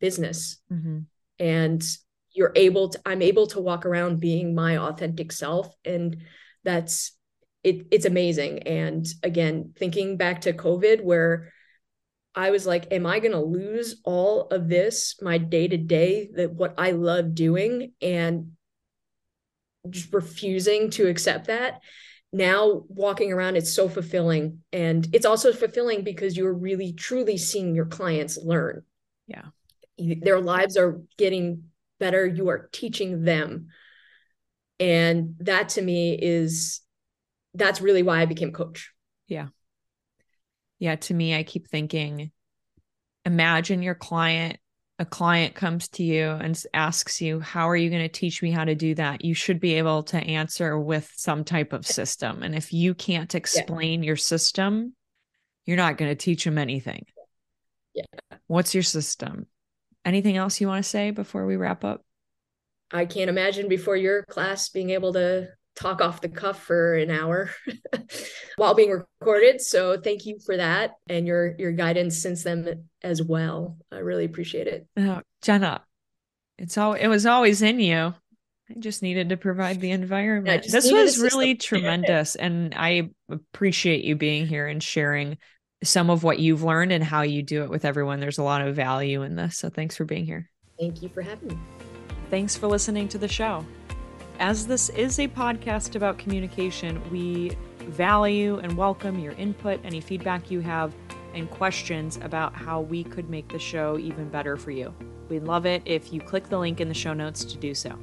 business mm-hmm. and you're able to i'm able to walk around being my authentic self. And that's it, it's amazing. And again thinking back to covid where i was like am i going to lose all of this my day to day that what i love doing and just refusing to accept that? Now walking around it's so fulfilling. And it's also fulfilling because you're really truly seeing your clients learn. Yeah. Their lives are getting better you are teaching them and that to me is that's really why i became coach yeah yeah to me i keep thinking imagine your client a client comes to you and asks you, How are you going to teach me how to do that? You should be able to answer with some type of system. And if you can't explain yeah. your system, you're not going to teach them anything. Yeah. What's your system? Anything else you want to say before we wrap up? I can't imagine before your class being able to talk off the cuff for an hour while being recorded. So thank you for that and your your guidance since then as well. I really appreciate it. Oh, Jenna, it's all it was always in you. I just needed to provide the environment. this was really tremendous and I appreciate you being here and sharing some of what you've learned and how you do it with everyone. There's a lot of value in this. So thanks for being here. Thank you for having me. Thanks for listening to the show. As this is a podcast about communication, we value and welcome your input, any feedback you have, and questions about how we could make the show even better for you. We'd love it if you click the link in the show notes to do so.